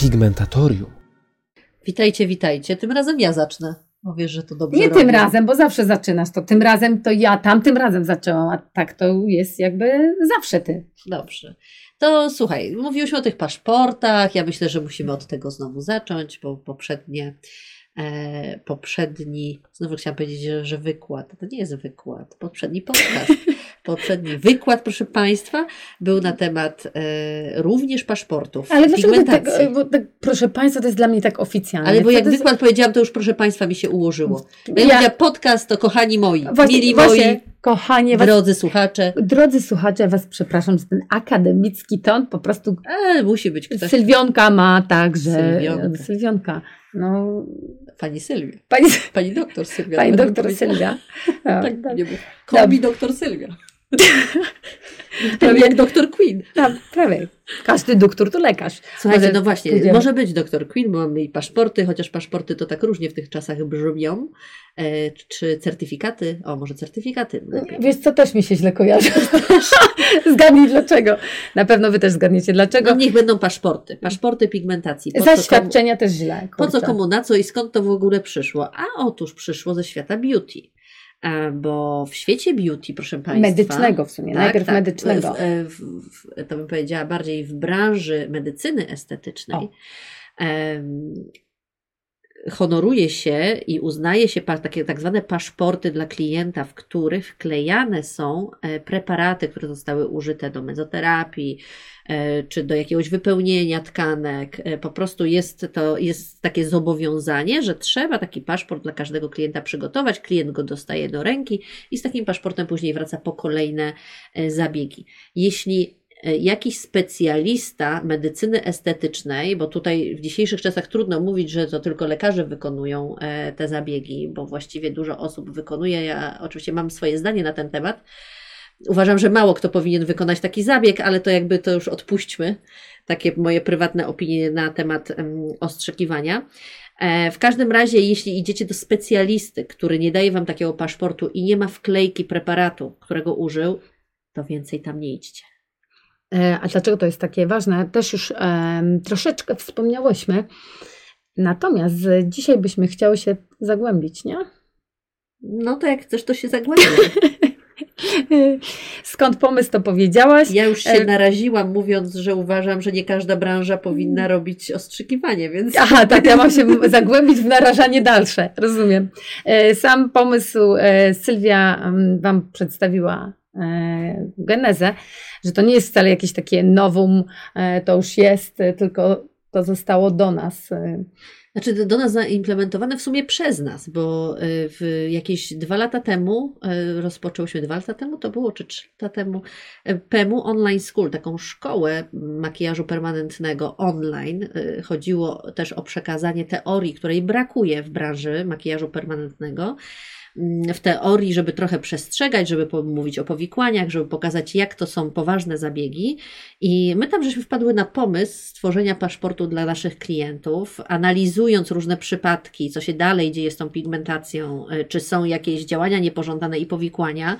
pigmentatorium. Witajcie, witajcie. Tym razem ja zacznę. Bo wiesz, że to dobrze Nie robię. tym razem, bo zawsze zaczynasz to. Tym razem to ja, tamtym razem zaczęłam, a tak to jest jakby zawsze ty. Dobrze. To słuchaj, mówiłyśmy o tych paszportach. Ja myślę, że musimy od tego znowu zacząć, bo poprzednie, e, poprzedni, znowu chciałam powiedzieć, że, że wykład. To nie jest wykład, poprzedni podcast. Poprzedni wykład, proszę Państwa, był na temat e, również paszportów. Ale dlaczego tak, pigmentacji. bo tak, proszę Państwa, to jest dla mnie tak oficjalne. Ale bo jak jest- wykład powiedziałam, to już proszę Państwa mi się ułożyło. Bo ja, Ja- mówię podcast, to kochani moi, Właśnie, mili właśnie, moi, kochanie, was, drodzy słuchacze. drodzy słuchacze, was przepraszam za ten akademicki ton, po prostu E, musi być ktoś. Sylwionka ma także. Sylwionka. Sylwionka. No, Pani Sylwia. pani, Pani doktor Sylwia. pani bym doktor. Sylwia. Tak, tak. me doktor Sylwia. Prawie jak doktor Queen. Tak, prawie. Każdy doktor to lekarz. Słuchajcie, Może no właśnie, pójdziemy. może być doktor Queen, bo mamy i paszporty, chociaż paszporty to tak różnie w tych czasach brzmią. E, czy certyfikaty? O, może certyfikaty. lepiej. Wiesz co, też mi się źle kojarzy. Zgadnij dlaczego. Na pewno wy też zgadniecie dlaczego. No niech będą paszporty. Paszporty pigmentacji. Po co komu- Zaświadczenia też źle. Po co kurczę. komu na co i skąd to w ogóle przyszło? A otóż przyszło ze świata beauty. E, Bo w świecie beauty, proszę Państwa. Medycznego w sumie, najpierw medycznego. W, w, w, to bym powiedziała bardziej w branży medycyny estetycznej. O. honoruje się i uznaje się takie tak zwane paszporty dla klienta, w których wklejane są e, preparaty, które zostały użyte do mezoterapii, e, czy do jakiegoś wypełnienia tkanek. E, Po prostu jest to jest takie zobowiązanie, że trzeba taki paszport dla każdego klienta przygotować. Klient go dostaje do ręki i z takim paszportem później wraca po kolejne zabiegi. Jeśli jakiś specjalista medycyny estetycznej, bo tutaj w dzisiejszych czasach trudno mówić, że to tylko lekarze wykonują e, te zabiegi, bo właściwie dużo osób wykonuje. Ja oczywiście mam swoje zdanie na ten temat. Uważam, że mało kto powinien wykonać taki zabieg, ale to jakby to już odpuśćmy. Takie moje prywatne opinie na temat em, ostrzekiwania. E, W każdym razie, jeśli idziecie do specjalisty, który nie daje Wam takiego paszportu i nie ma wklejki preparatu, którego użył, to więcej tam nie idźcie. E, A dlaczego to jest takie ważne? Też już troszeczkę wspomniałyśmy. Natomiast dzisiaj byśmy chciały się zagłębić, nie? No to jak chcesz, to się zagłębię. Skąd pomysł, to powiedziałaś. Ja już się E, naraziłam, mówiąc, że uważam, że nie każda branża powinna robić ostrzykiwanie, więc. Aha, tak, ja mam się zagłębić w narażanie dalsze, rozumiem. E, Sam pomysł Sylwia mm, Wam przedstawiła genezę, że to nie jest wcale jakieś takie nowum, e, to już jest, e, tylko to zostało do nas. e. Znaczy do- nas zaimplementowane w sumie przez nas, bo w jakieś dwa lata temu y, rozpoczęłyśmy, dwa lata temu to było, czy trzy lata temu, PEMU Online School, taką szkołę makijażu permanentnego online. Chodziło też o przekazanie teorii, której brakuje w branży makijażu permanentnego. W teorii, żeby trochę przestrzegać, żeby mówić o powikłaniach, żeby pokazać, jak to są poważne zabiegi. I my tam żeśmy wpadły na pomysł stworzenia paszportu dla naszych klientów, analizując różne przypadki, co się dalej dzieje z tą pigmentacją, y, czy są jakieś działania niepożądane i powikłania.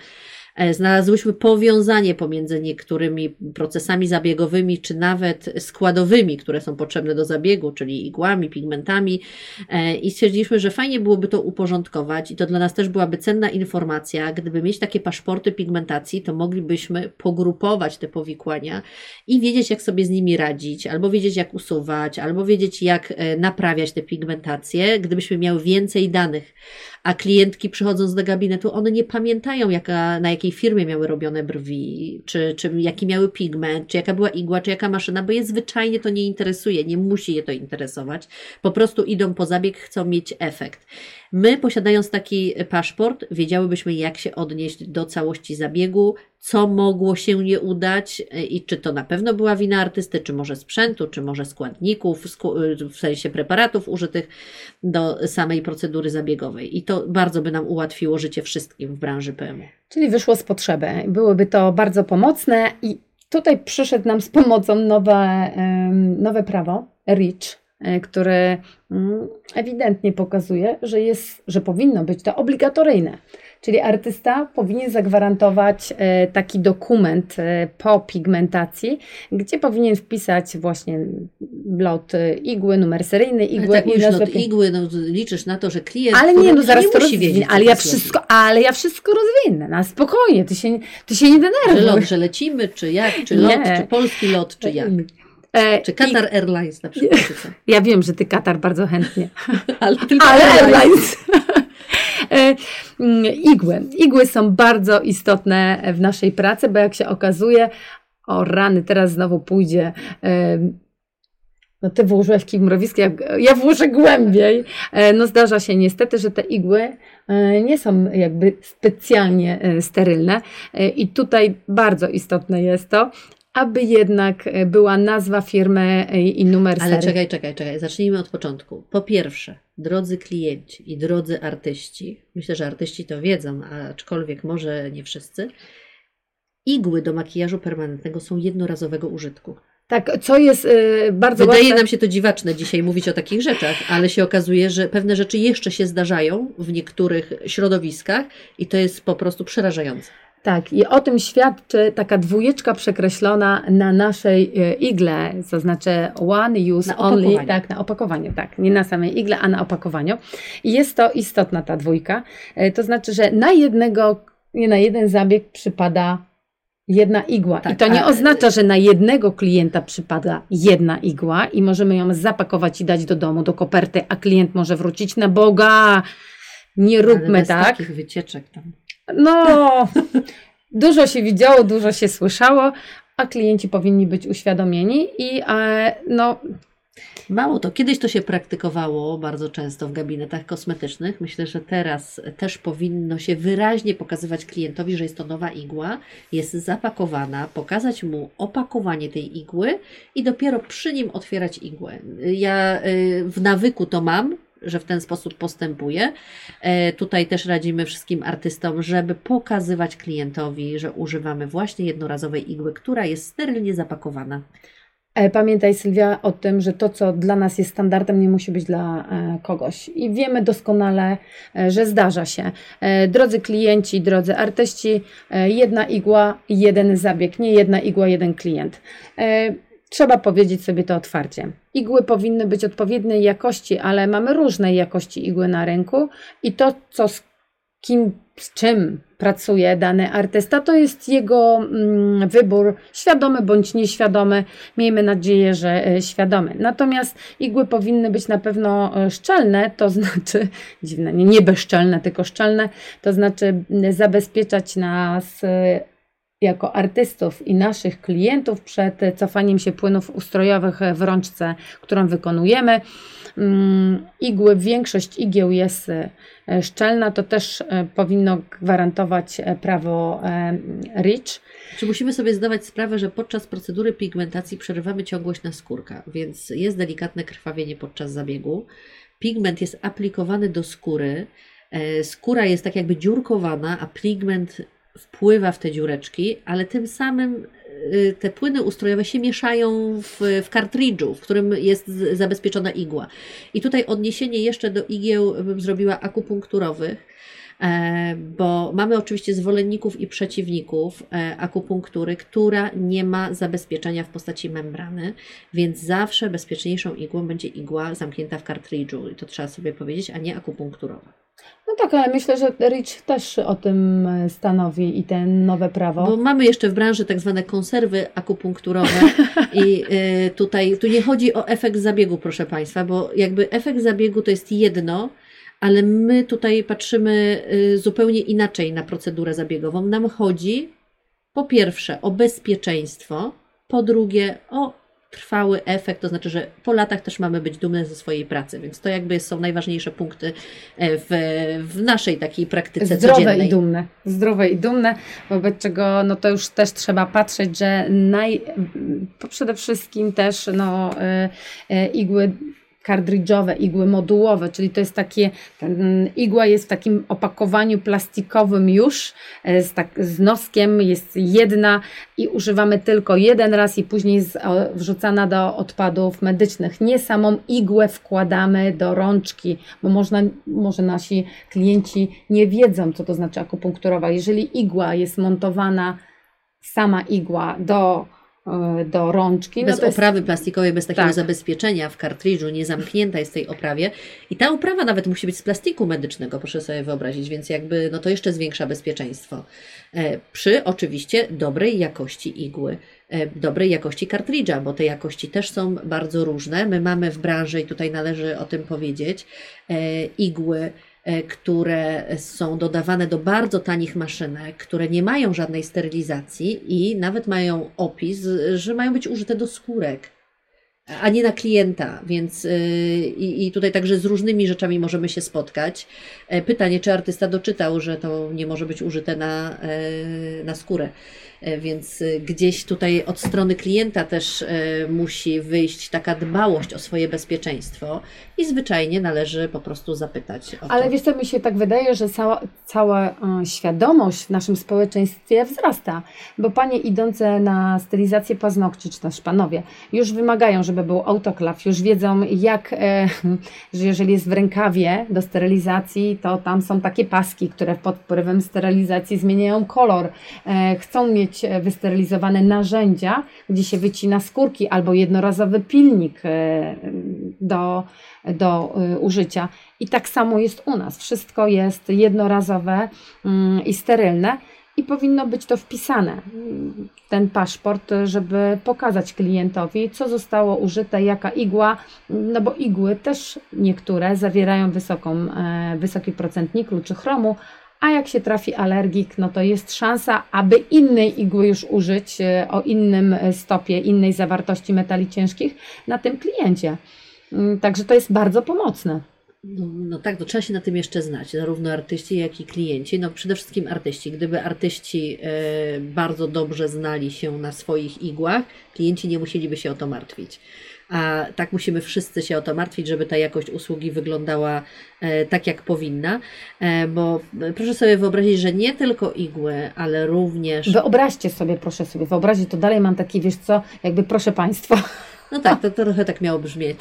E, Znalazłyśmy powiązanie pomiędzy niektórymi procesami zabiegowymi, czy nawet składowymi, które są potrzebne do zabiegu, czyli igłami, pigmentami, E, i stwierdziliśmy, że fajnie byłoby to uporządkować, i to dla nas też byłaby cenna informacja. Gdyby mieć takie paszporty pigmentacji, to moglibyśmy pogrupować te powikłania i wiedzieć, jak sobie z nimi radzić, albo wiedzieć, jak usuwać, albo wiedzieć, jak e, naprawiać te pigmentacje, gdybyśmy miały więcej danych. A klientki przychodząc do gabinetu, one nie pamiętają, jaka, na jakiej firmie miały robione brwi, czy, czy jaki miały pigment, czy jaka była igła, czy jaka maszyna, bo je zwyczajnie to nie interesuje, nie musi je to interesować. Po prostu idą po zabieg, chcą mieć efekt. My, posiadając taki paszport, wiedziałybyśmy, jak się odnieść do całości zabiegu, co mogło się nie udać y, i czy to na pewno była wina artysty, czy może sprzętu, czy może składników, y, w sensie preparatów użytych do samej procedury zabiegowej. I to bardzo by nam ułatwiło życie wszystkim w branży PMU. Czyli wyszło z potrzeby. Byłoby to bardzo pomocne i tutaj przyszedł nam z pomocą nowe, nowe prawo, REACH, e, które mm, ewidentnie pokazuje, że, jest, że powinno być to obligatoryjne. Czyli artysta powinien zagwarantować e, taki dokument e, po pigmentacji, gdzie powinien wpisać właśnie lot e, igły, numer seryjny igły ale tak i nazwę lot igły, no, liczysz na to, że klient... ale nie, no zaraz nie to rozwinę, wiedzieć, ale ja wszystko, ale ja wszystko rozwinę, na spokojnie, ty się, ty się nie Że denerwuj. lot, że lecimy, czy jak, czy Nie. lot, czy polski lot, czy jak. Czy i- Qatar Airlines na przykład. Ja wiem, że ty Katar bardzo chętnie. Ale tylko Ale Airlines. E, mm, Igły. Igły są bardzo istotne w naszej pracy, bo jak się okazuje, o rany, teraz znowu pójdzie. e, No ty włożyłeś w mrowiskie, ja- ja włożę głębiej. E, No zdarza się niestety, że te igły nie są jakby specjalnie sterylne i tutaj bardzo istotne jest to, aby jednak e, była nazwa firmy e, i numer Ale serii. czekaj, czekaj, czekaj. Zacznijmy od początku. Po pierwsze, drodzy klienci i drodzy artyści, myślę, że artyści to wiedzą, aczkolwiek może nie wszyscy, igły do makijażu permanentnego są jednorazowego użytku. Tak, co jest y, bardzo Wydaje łatwe. nam się to dziwaczne dzisiaj mówić o takich rzeczach, ale się okazuje, że pewne rzeczy jeszcze się zdarzają w niektórych środowiskach i to jest po prostu przerażające. Tak, i o tym świadczy taka dwójeczka przekreślona na naszej y, igle, to znaczy one use only, tak, na opakowaniu, tak, nie na samej igle, a na opakowaniu. I jest to istotna ta dwójka, Y, to znaczy, że na jednego, nie na jeden zabieg przypada jedna igła. Tak, I to nie a- oznacza, że na jednego klienta przypada jedna igła i możemy ją zapakować i dać do domu, do koperty, a klient może wrócić na Boga. Nie Ale róbmy bez tak. takich wycieczek tam. No, dużo się widziało, dużo się słyszało, a klienci powinni być uświadomieni i e, no, Mało to, kiedyś to się praktykowało bardzo często w gabinetach kosmetycznych. Myślę, że teraz też powinno się wyraźnie pokazywać klientowi, że jest to nowa igła, jest zapakowana, pokazać mu opakowanie tej igły i dopiero przy nim otwierać igłę. Ja y, w nawyku to mam, że w ten sposób postępuję. E, Tutaj też radzimy wszystkim artystom, żeby pokazywać klientowi, że używamy właśnie jednorazowej igły, która jest sterylnie zapakowana. e, pamiętaj Sylwia o tym, że to, co dla nas jest standardem, nie musi być dla e, kogoś. I wiemy doskonale, że zdarza się. Drodzy klienci, drodzy artyści, jedna igła, jeden zabieg, nie jedna igła, jeden klient. Trzeba powiedzieć sobie to otwarcie. Igły powinny być odpowiedniej jakości, ale mamy różnej jakości igły na rynku i to, co z kim, z czym pracuje dany artysta, to jest jego mm, wybór, świadomy bądź nieświadomy. Miejmy nadzieję, że e, świadomy. Natomiast igły powinny być na pewno e, szczelne, to znaczy, dziwne, nie, nie bezszczelne, tylko szczelne, to znaczy m, zabezpieczać nas e, jako artystów i naszych klientów przed cofaniem się płynów ustrojowych w rączce, którą wykonujemy. Mm, Igły, większość igieł jest e, szczelna, to też e, powinno gwarantować e, prawo REACH. Czy musimy sobie zdawać sprawę, że podczas procedury pigmentacji przerywamy ciągłość na skórka, więc jest delikatne krwawienie podczas zabiegu. Pigment jest aplikowany do skóry. Skóra jest tak jakby dziurkowana, a pigment wpływa w te dziureczki, ale tym samym e, te płyny ustrojowe się mieszają w, w kartridżu, w którym jest zabezpieczona igła. I tutaj odniesienie jeszcze do igieł bym zrobiła akupunkturowych. E, bo mamy oczywiście zwolenników i przeciwników e, akupunktury, która nie ma zabezpieczenia w postaci membrany, więc zawsze bezpieczniejszą igłą będzie igła zamknięta w kartridżu, i to trzeba sobie powiedzieć, a nie akupunkturowa. No tak, ale myślę, że REACH też o tym e, stanowi i ten nowe prawo. Bo mamy jeszcze w branży tak zwane konserwy akupunkturowe i tutaj tu nie chodzi o efekt zabiegu, proszę Państwa, bo jakby efekt zabiegu to jest jedno, ale my tutaj patrzymy y, zupełnie inaczej na procedurę zabiegową. Nam chodzi po pierwsze o bezpieczeństwo, po drugie o trwały efekt, to znaczy, że po latach też mamy być dumne ze swojej pracy, więc to jakby są najważniejsze punkty e, w, w naszej takiej praktyce Zdrowe codziennej. i dumne. Zdrowe i dumne, wobec czego no to już też trzeba patrzeć, że naj, przede wszystkim też no, e, e, igły kartridżowe, igły modułowe, czyli to jest takie, igła jest w takim opakowaniu plastikowym już, e, z, tak, z noskiem, jest jedna i używamy tylko jeden raz i później jest wrzucana do odpadów medycznych. Nie samą igłę wkładamy do rączki, bo można, może nasi klienci nie wiedzą, co to znaczy akupunkturowa. Jeżeli igła jest montowana, sama igła do do rączki. Bez no jest... oprawy plastikowej, bez takiego tak. zabezpieczenia w kartridżu, nie zamknięta jest w tej oprawie. I ta oprawa nawet musi być z plastiku medycznego, proszę sobie wyobrazić, więc jakby no to jeszcze zwiększa bezpieczeństwo. E, przy oczywiście dobrej jakości igły, e, dobrej jakości kartridża, bo te jakości też są bardzo różne. My mamy w branży, i tutaj należy o tym powiedzieć, igły E, które są dodawane do bardzo tanich maszynek, które nie mają żadnej sterylizacji i nawet mają opis, że mają być użyte do skórek a nie na klienta, więc yy, i tutaj także z różnymi rzeczami możemy się spotkać. E, pytanie, czy artysta doczytał, że to nie może być użyte na, yy, na skórę. E, więc y, gdzieś tutaj od strony klienta też e, musi wyjść taka dbałość o swoje bezpieczeństwo i zwyczajnie należy po prostu zapytać o Ale to. wiesz co, mi się tak wydaje, że cała, cała e, świadomość w naszym społeczeństwie wzrasta, bo panie idące na stylizację paznokci, czy też panowie, już wymagają, żeby był autoklaw, już wiedzą jak, że jeżeli jest w rękawie do sterylizacji, to tam są takie paski, które pod wpływem sterylizacji zmieniają kolor. Chcą mieć e, wysterylizowane narzędzia, gdzie się wycina skórki, albo jednorazowy pilnik e, do, do e, użycia. I tak samo jest u nas. Wszystko jest jednorazowe mm, i sterylne i powinno być to wpisane, ten paszport, żeby pokazać klientowi, co zostało użyte, jaka igła, no bo igły też niektóre zawierają wysoką, wysoki procent niklu czy chromu, a jak się trafi alergik, no to jest szansa, aby innej igły już użyć e, o innym e, stopie, innej zawartości metali ciężkich na tym kliencie. Mm, także to jest bardzo pomocne. No, tak, to trzeba się na tym jeszcze znać, zarówno artyści, jak i klienci. No przede wszystkim artyści. Gdyby artyści e, bardzo dobrze znali się na swoich igłach, klienci nie musieliby się o to martwić. A tak musimy wszyscy się o to martwić, żeby ta jakość usługi wyglądała e, tak, jak powinna. E, bo proszę sobie wyobrazić, że nie tylko igły, ale również. Wyobraźcie sobie, proszę sobie wyobrazić, to dalej mam taki, wiesz co, jakby proszę Państwa. No tak, to, to trochę tak miało brzmieć,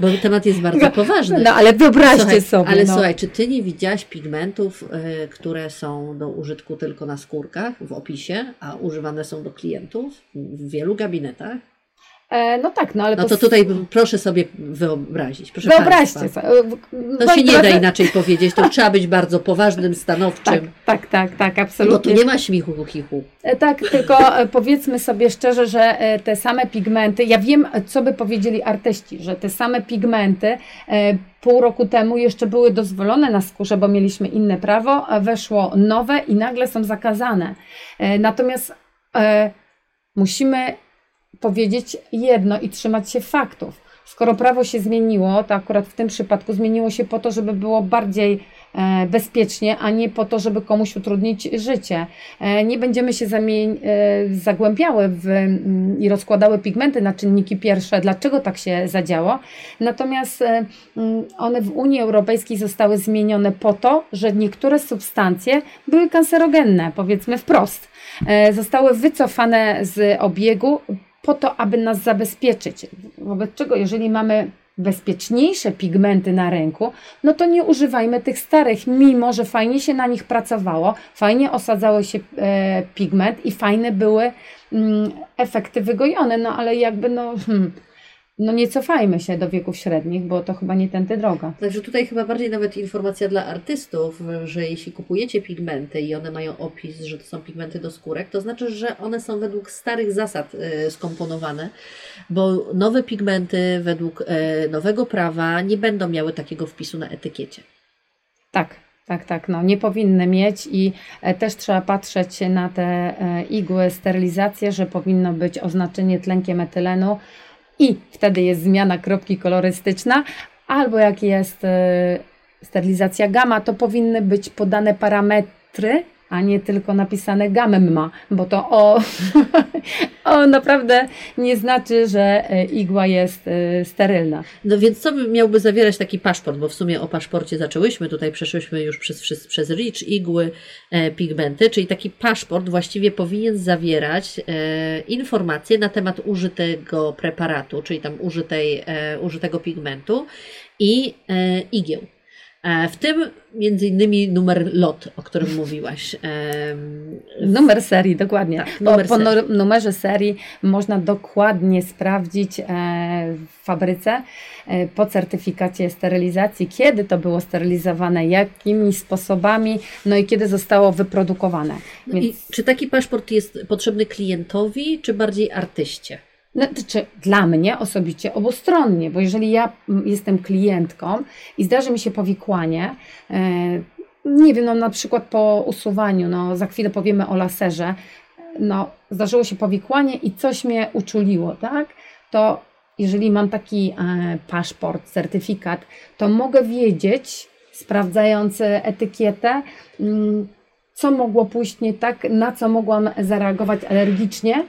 bo temat jest bardzo poważny. No ale wyobraźcie słuchaj, sobie. Ale no. słuchaj, czy Ty nie widziałaś pigmentów, y, które są do użytku tylko na skórkach w opisie, a używane są do klientów w wielu gabinetach? E, no tak, no ale no to, to tutaj proszę sobie wyobrazić. Proszę Wyobraźcie sobie. To się nie da inaczej powiedzieć. To trzeba być bardzo poważnym, stanowczym. Tak, tak, tak, tak absolutnie. Bo tu nie ma śmichu, chichu. E, tak, tylko e, powiedzmy sobie szczerze, że te same pigmenty, ja wiem, co by powiedzieli artyści, że te same pigmenty pół roku temu jeszcze były dozwolone na skórze, bo mieliśmy inne prawo, weszło nowe i nagle są zakazane. Natomiast musimy powiedzieć jedno i trzymać się faktów. Skoro prawo się zmieniło, to akurat w tym przypadku zmieniło się po to, żeby było bardziej e, bezpiecznie, a nie po to, żeby komuś utrudnić życie. E, nie będziemy się e, zagłębiały w, mm, i rozkładały pigmenty na czynniki pierwsze, dlaczego tak się zadziało. Natomiast mm, one w Unii Europejskiej zostały zmienione po to, że niektóre substancje były kancerogenne, powiedzmy wprost. Zostały wycofane z obiegu po to, aby nas zabezpieczyć. Wobec czego, jeżeli mamy bezpieczniejsze pigmenty na ręku, no to nie używajmy tych starych, mimo że fajnie się na nich pracowało, fajnie osadzało się e, pigment i fajne były mm, efekty wygojone, no ale jakby no. Hmm, no nie cofajmy się do wieków średnich, bo to chyba nie tędy droga. Także tutaj chyba bardziej nawet informacja dla artystów, że jeśli kupujecie pigmenty i one mają opis, że to są pigmenty do skórek, to znaczy, że one są według starych zasad y, skomponowane, bo nowe pigmenty według y, nowego prawa nie będą miały takiego wpisu na etykiecie. Tak, tak, tak, no nie powinny mieć i e, też trzeba patrzeć na te e, igły, sterylizację, że powinno być oznaczenie tlenkiem etylenu, i wtedy jest zmiana kropki kolorystyczna, albo jak jest y, sterylizacja gamma, to powinny być podane parametry a nie tylko napisane gamma, bo to o, o naprawdę nie znaczy, że e, igła jest e, sterylna. No więc co miałby zawierać taki paszport, bo w sumie o paszporcie zaczęłyśmy, tutaj przeszłyśmy już przez, przez, przez igły, e, pigmenty, czyli taki paszport właściwie powinien zawierać e, informacje na temat użytego preparatu, czyli tam użytej, e, użytego pigmentu i e, igieł. E, W tym między innymi numer lot, o którym mówiłaś. Numer serii, dokładnie. Tak, po, numer po serii. nu- numerze serii można dokładnie sprawdzić e, w fabryce e, po certyfikacie sterylizacji, kiedy to było sterylizowane, jakimi sposobami, no i kiedy zostało wyprodukowane. No I czy taki paszport jest potrzebny klientowi, czy bardziej artyście? No, to czy dla mnie osobiście obustronnie, bo jeżeli ja mm, jestem klientką i zdarzy mi się powikłanie, e, nie wiem, no na przykład po usuwaniu, no za chwilę powiemy o laserze, no zdarzyło się powikłanie i coś mnie uczuliło, tak? To jeżeli mam taki e, paszport, certyfikat, to mogę wiedzieć, sprawdzając etykietę, mm, co mogło pójść nie tak, na co mogłam zareagować alergicznie,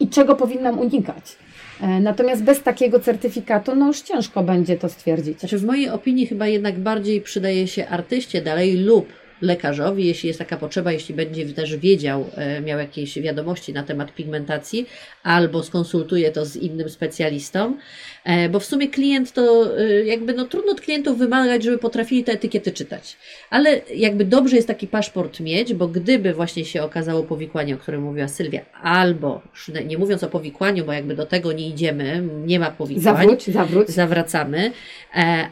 i czego powinnam unikać. E, Natomiast bez takiego certyfikatu, no już ciężko będzie to stwierdzić. Znaczy w mojej opinii chyba jednak bardziej przydaje się artyście dalej lub lekarzowi, jeśli jest taka potrzeba, jeśli będzie też wiedział, e, miał jakieś wiadomości na temat pigmentacji, albo skonsultuje to z innym specjalistą, e, bo w sumie klient to e, jakby no trudno od klientów wymagać, żeby potrafili te etykiety czytać, ale jakby dobrze jest taki paszport mieć, bo gdyby właśnie się okazało powikłanie, o którym mówiła Sylwia, albo nie mówiąc o powikłaniu, bo jakby do tego nie idziemy, nie ma powikłań, Zawróć, zawróć. zawracamy,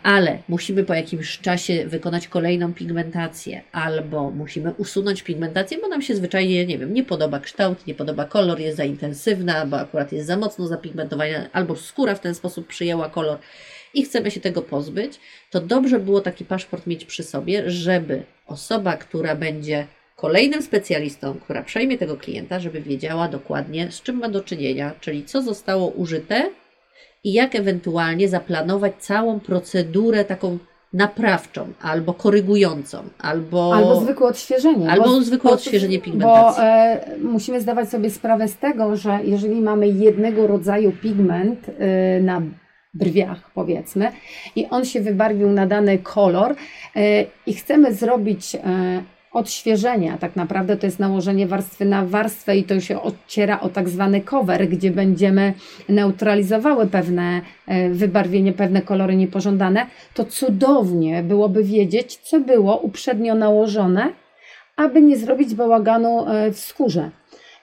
ale musimy po jakimś czasie wykonać kolejną pigmentację, albo musimy usunąć pigmentację, bo nam się zwyczajnie, nie wiem, nie podoba kształt, nie podoba kolor, jest za intensywna, bo akurat jest za mocno zapigmentowana, albo skóra w ten sposób przyjęła kolor i chcemy się tego pozbyć, to dobrze było taki paszport mieć przy sobie, żeby osoba, która będzie kolejnym specjalistą, która przejmie tego klienta, żeby wiedziała dokładnie, z czym ma do czynienia, czyli co zostało użyte i jak ewentualnie zaplanować całą procedurę taką naprawczą, albo korygującą, albo, Albo zwykłe odświeżenie. albo bo- zwykłe bo- odświeżenie Bo pigmentacji. e, musimy zdawać sobie sprawę z tego, że jeżeli mamy jednego rodzaju pigment e, na brwiach, powiedzmy, i on się wybarwił na dany kolor e, i chcemy zrobić e, odświeżenia, tak naprawdę to jest nałożenie warstwy na warstwę i to się odciera o tak zwany cover, gdzie będziemy neutralizowały pewne e, wybarwienie, pewne kolory niepożądane, to cudownie byłoby wiedzieć, co było uprzednio nałożone, aby nie zrobić bałaganu e, w skórze.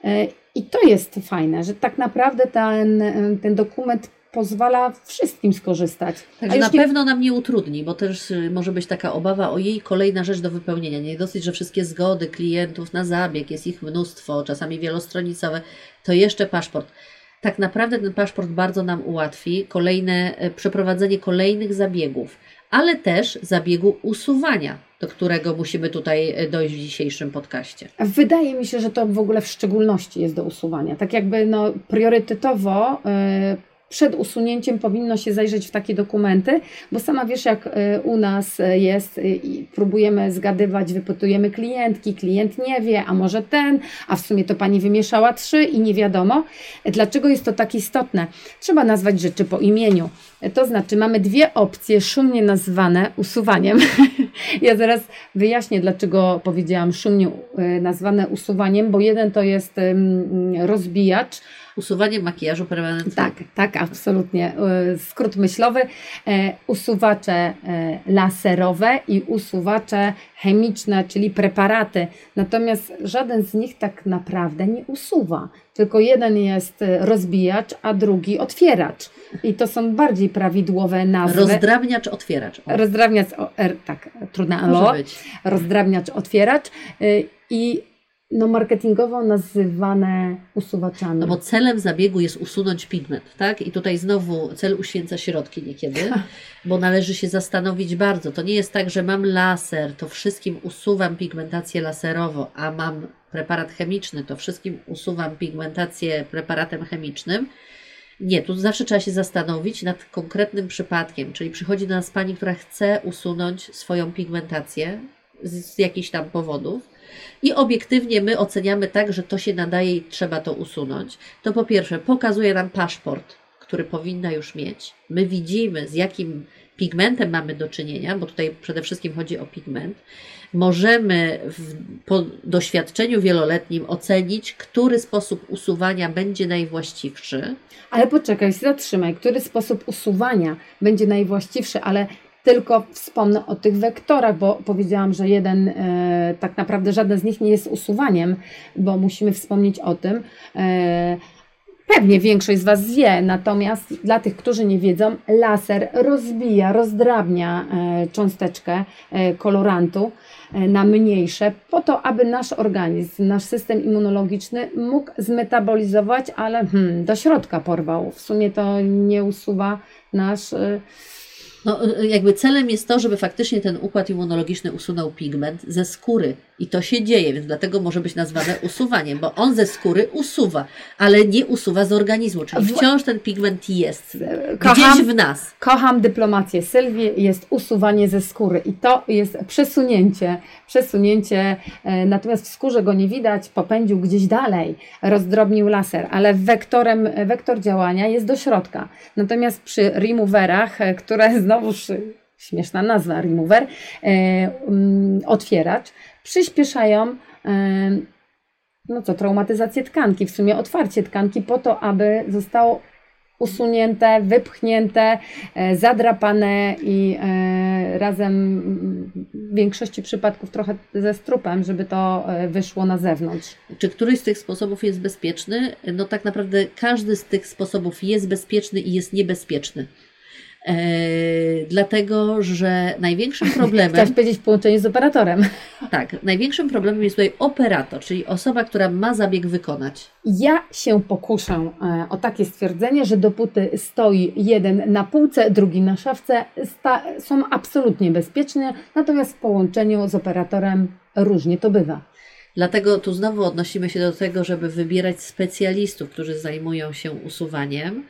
E, I to jest fajne, że tak naprawdę ten, ten dokument pozwala wszystkim skorzystać. Także na jeśli- pewno nam nie utrudni, bo też y, może być taka obawa o jej kolejna rzecz do wypełnienia. Nie dosyć, że wszystkie zgody klientów na zabieg, jest ich mnóstwo, czasami wielostronicowe, to jeszcze paszport. Tak naprawdę ten paszport bardzo nam ułatwi kolejne, y, przeprowadzenie kolejnych zabiegów, ale też zabiegu usuwania, do którego musimy tutaj y, dojść w dzisiejszym podcaście. Wydaje mi się, że to w ogóle w szczególności jest do usuwania. Tak jakby no, priorytetowo przed usunięciem powinno się zajrzeć w takie dokumenty, bo sama wiesz, jak e, u nas e, jest e, i próbujemy zgadywać, wypytujemy klientki, klient nie wie, a może ten, a w sumie to pani wymieszała trzy i nie wiadomo. Dlaczego jest to tak istotne? Trzeba nazwać rzeczy po imieniu. To znaczy, mamy dwie opcje szumnie nazwane usuwaniem. ja zaraz wyjaśnię, dlaczego powiedziałam szumnie nazwane usuwaniem, bo jeden to jest rozbijacz. Usuwanie makijażu permanentnego. Tak, tak, absolutnie. e, Skrót myślowy. E, Usuwacze e, laserowe i usuwacze chemiczne, czyli preparaty. Natomiast żaden z nich tak naprawdę nie usuwa. Tylko jeden jest rozbijacz, a drugi otwieracz. I to są bardziej prawidłowe nazwy. Rozdrabniacz, otwieracz. O, Rozdrabniacz, o, er, tak, trudne może o, być. rozdrabniacz, otwieracz y, i no, marketingowo nazywane usuwaczami. No bo celem zabiegu jest usunąć pigment, tak? I tutaj znowu cel uświęca środki niekiedy, bo należy się zastanowić bardzo. To nie jest tak, że mam laser, to wszystkim usuwam pigmentację laserowo, a mam preparat chemiczny, to wszystkim usuwam pigmentację preparatem chemicznym. Nie, tu zawsze trzeba się zastanowić nad konkretnym przypadkiem, czyli przychodzi do nas pani, która chce usunąć swoją pigmentację z, z jakichś tam powodów i obiektywnie my oceniamy tak, że to się nadaje i trzeba to usunąć, to po pierwsze pokazuje nam paszport, który powinna już mieć. My widzimy, z jakim pigmentem mamy do czynienia, bo tutaj przede wszystkim chodzi o pigment. Możemy w, po doświadczeniu wieloletnim ocenić, który sposób usuwania będzie najwłaściwszy. Ale poczekaj, zatrzymaj, który sposób usuwania będzie najwłaściwszy, ale tylko wspomnę o tych wektorach, bo powiedziałam, że jeden, e, tak naprawdę żaden z nich nie jest usuwaniem, bo musimy wspomnieć o tym. E, Pewnie większość z Was wie, natomiast dla tych, którzy nie wiedzą, laser rozbija, rozdrabnia e, cząsteczkę kolorantu na mniejsze, po to, aby nasz organizm, nasz system immunologiczny mógł zmetabolizować, ale hmm, do środka porwał. W sumie to nie usuwa nasz no, y, y, jakby celem jest to, żeby faktycznie ten układ immunologiczny usunął pigment ze skóry. I to się dzieje, więc dlatego może być nazwane usuwaniem, bo on ze skóry usuwa, ale nie usuwa z organizmu, czyli wciąż ten pigment jest kocham, gdzieś w nas. Kocham dyplomację Sylwii, jest usuwanie ze skóry i to jest przesunięcie, przesunięcie, e, natomiast w skórze go nie widać, popędził gdzieś dalej, rozdrobnił laser, ale wektorem, wektor działania jest do środka. Natomiast przy removerach, e, które znowuż śmieszna nazwa remover, e, um, otwieracz, przyspieszają e, no co, traumatyzację tkanki, w sumie otwarcie tkanki po to, aby zostało usunięte, wypchnięte, e, zadrapane i razem w większości przypadków trochę ze strupem, żeby to wyszło na zewnątrz. Czy któryś z tych sposobów jest bezpieczny? No tak naprawdę każdy z tych sposobów jest bezpieczny i jest niebezpieczny. E, dlatego, że największym problemem. Chciałeś powiedzieć połączenie z operatorem. Tak, największym problemem jest tutaj operator, czyli osoba, która ma zabieg wykonać. Ja się pokuszę e, o takie stwierdzenie, że dopóty stoi jeden na półce, drugi na szafce, są absolutnie bezpieczne, natomiast w połączeniu z operatorem różnie to bywa. Dlatego tu znowu odnosimy się do tego, żeby wybierać specjalistów, którzy zajmują się usuwaniem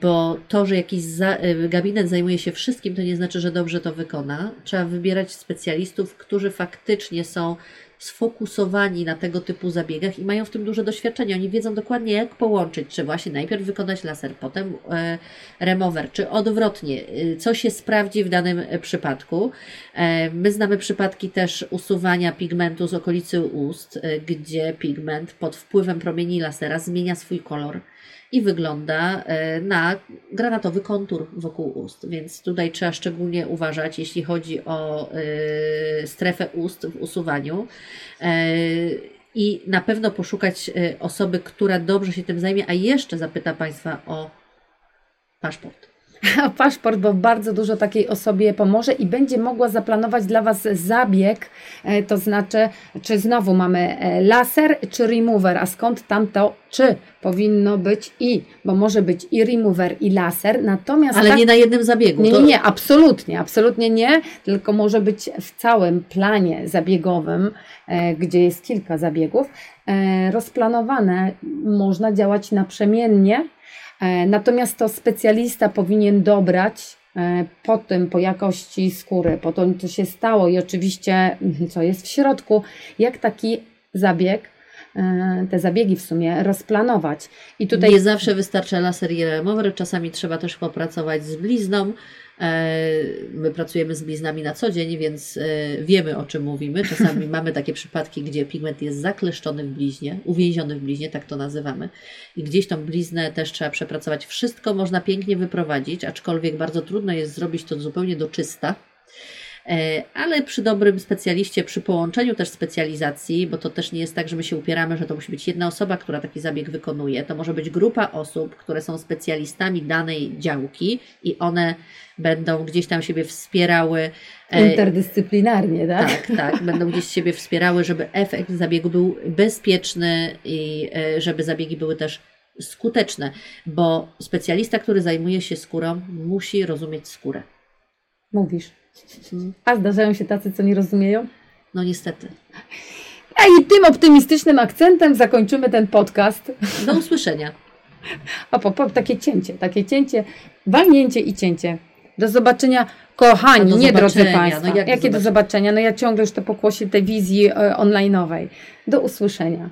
bo to, że jakiś e, gabinet zajmuje się wszystkim, to nie znaczy, że dobrze to wykona. Trzeba wybierać specjalistów, którzy faktycznie są sfokusowani na tego typu zabiegach i mają w tym duże doświadczenie. Oni wiedzą dokładnie, jak połączyć, czy właśnie najpierw wykonać laser, potem e, remover, czy odwrotnie, e, co się sprawdzi w danym przypadku. E, my znamy przypadki też usuwania pigmentu z okolicy ust, e, gdzie pigment pod wpływem promieni lasera zmienia swój kolor i wygląda e, na granatowy kontur wokół ust. Więc tutaj trzeba szczególnie uważać, jeśli chodzi o e, strefę ust w usuwaniu. E, I na pewno poszukać osoby, która dobrze się tym zajmie, a jeszcze zapyta Państwa o paszport. paszport, bo bardzo dużo takiej osobie pomoże i będzie mogła zaplanować dla Was zabieg, e, to znaczy, czy znowu mamy e, laser, czy remover, a skąd tam to czy powinno być i, bo może być i remover, i laser, natomiast... Ale tak, nie na jednym zabiegu. Nie, to... nie, absolutnie, absolutnie nie, tylko może być w całym planie zabiegowym, e, gdzie jest kilka zabiegów, rozplanowane, można działać naprzemiennie, natomiast to specjalista powinien dobrać e, po tym, po jakości skóry, po to, co się stało i oczywiście, mhm, co jest w środku, jak taki zabieg e, te zabiegi w sumie rozplanować. I tutaj nie zawsze wystarcza laser i remover, czasami trzeba też popracować z blizną, E, my pracujemy z bliznami na co dzień, więc e, wiemy o czym mówimy. Czasami mamy takie przypadki, gdzie pigment jest zakleszczony w bliźnie, uwięziony w bliźnie, tak to nazywamy. I gdzieś tą bliznę też trzeba przepracować. Wszystko można pięknie wyprowadzić, aczkolwiek bardzo trudno jest zrobić to zupełnie do czysta. E, ale przy dobrym specjaliście, przy połączeniu też specjalizacji, bo to też nie jest tak, że my się upieramy, że to musi być jedna osoba, która taki zabieg wykonuje. To może być grupa osób, które są specjalistami danej działki i one będą gdzieś tam siebie wspierały. E, Interdyscyplinarnie, tak? Tak, tak. Będą gdzieś siebie wspierały, żeby efekt zabiegu był bezpieczny i e, żeby zabiegi były też skuteczne, bo specjalista, który zajmuje się skórą, musi rozumieć skórę. Mówisz. A zdarzają się tacy, co nie rozumieją? No niestety. A i tym optymistycznym akcentem zakończymy ten podcast. Do usłyszenia. A po, po, takie cięcie, takie cięcie, walnięcie i cięcie. Do zobaczenia, kochani, No do nie drodzy zobaczenia. Państwa. No jak Jakie do zobaczenia? No ja ciągle już to pokłosie tej wizji e, online'owej. Do usłyszenia.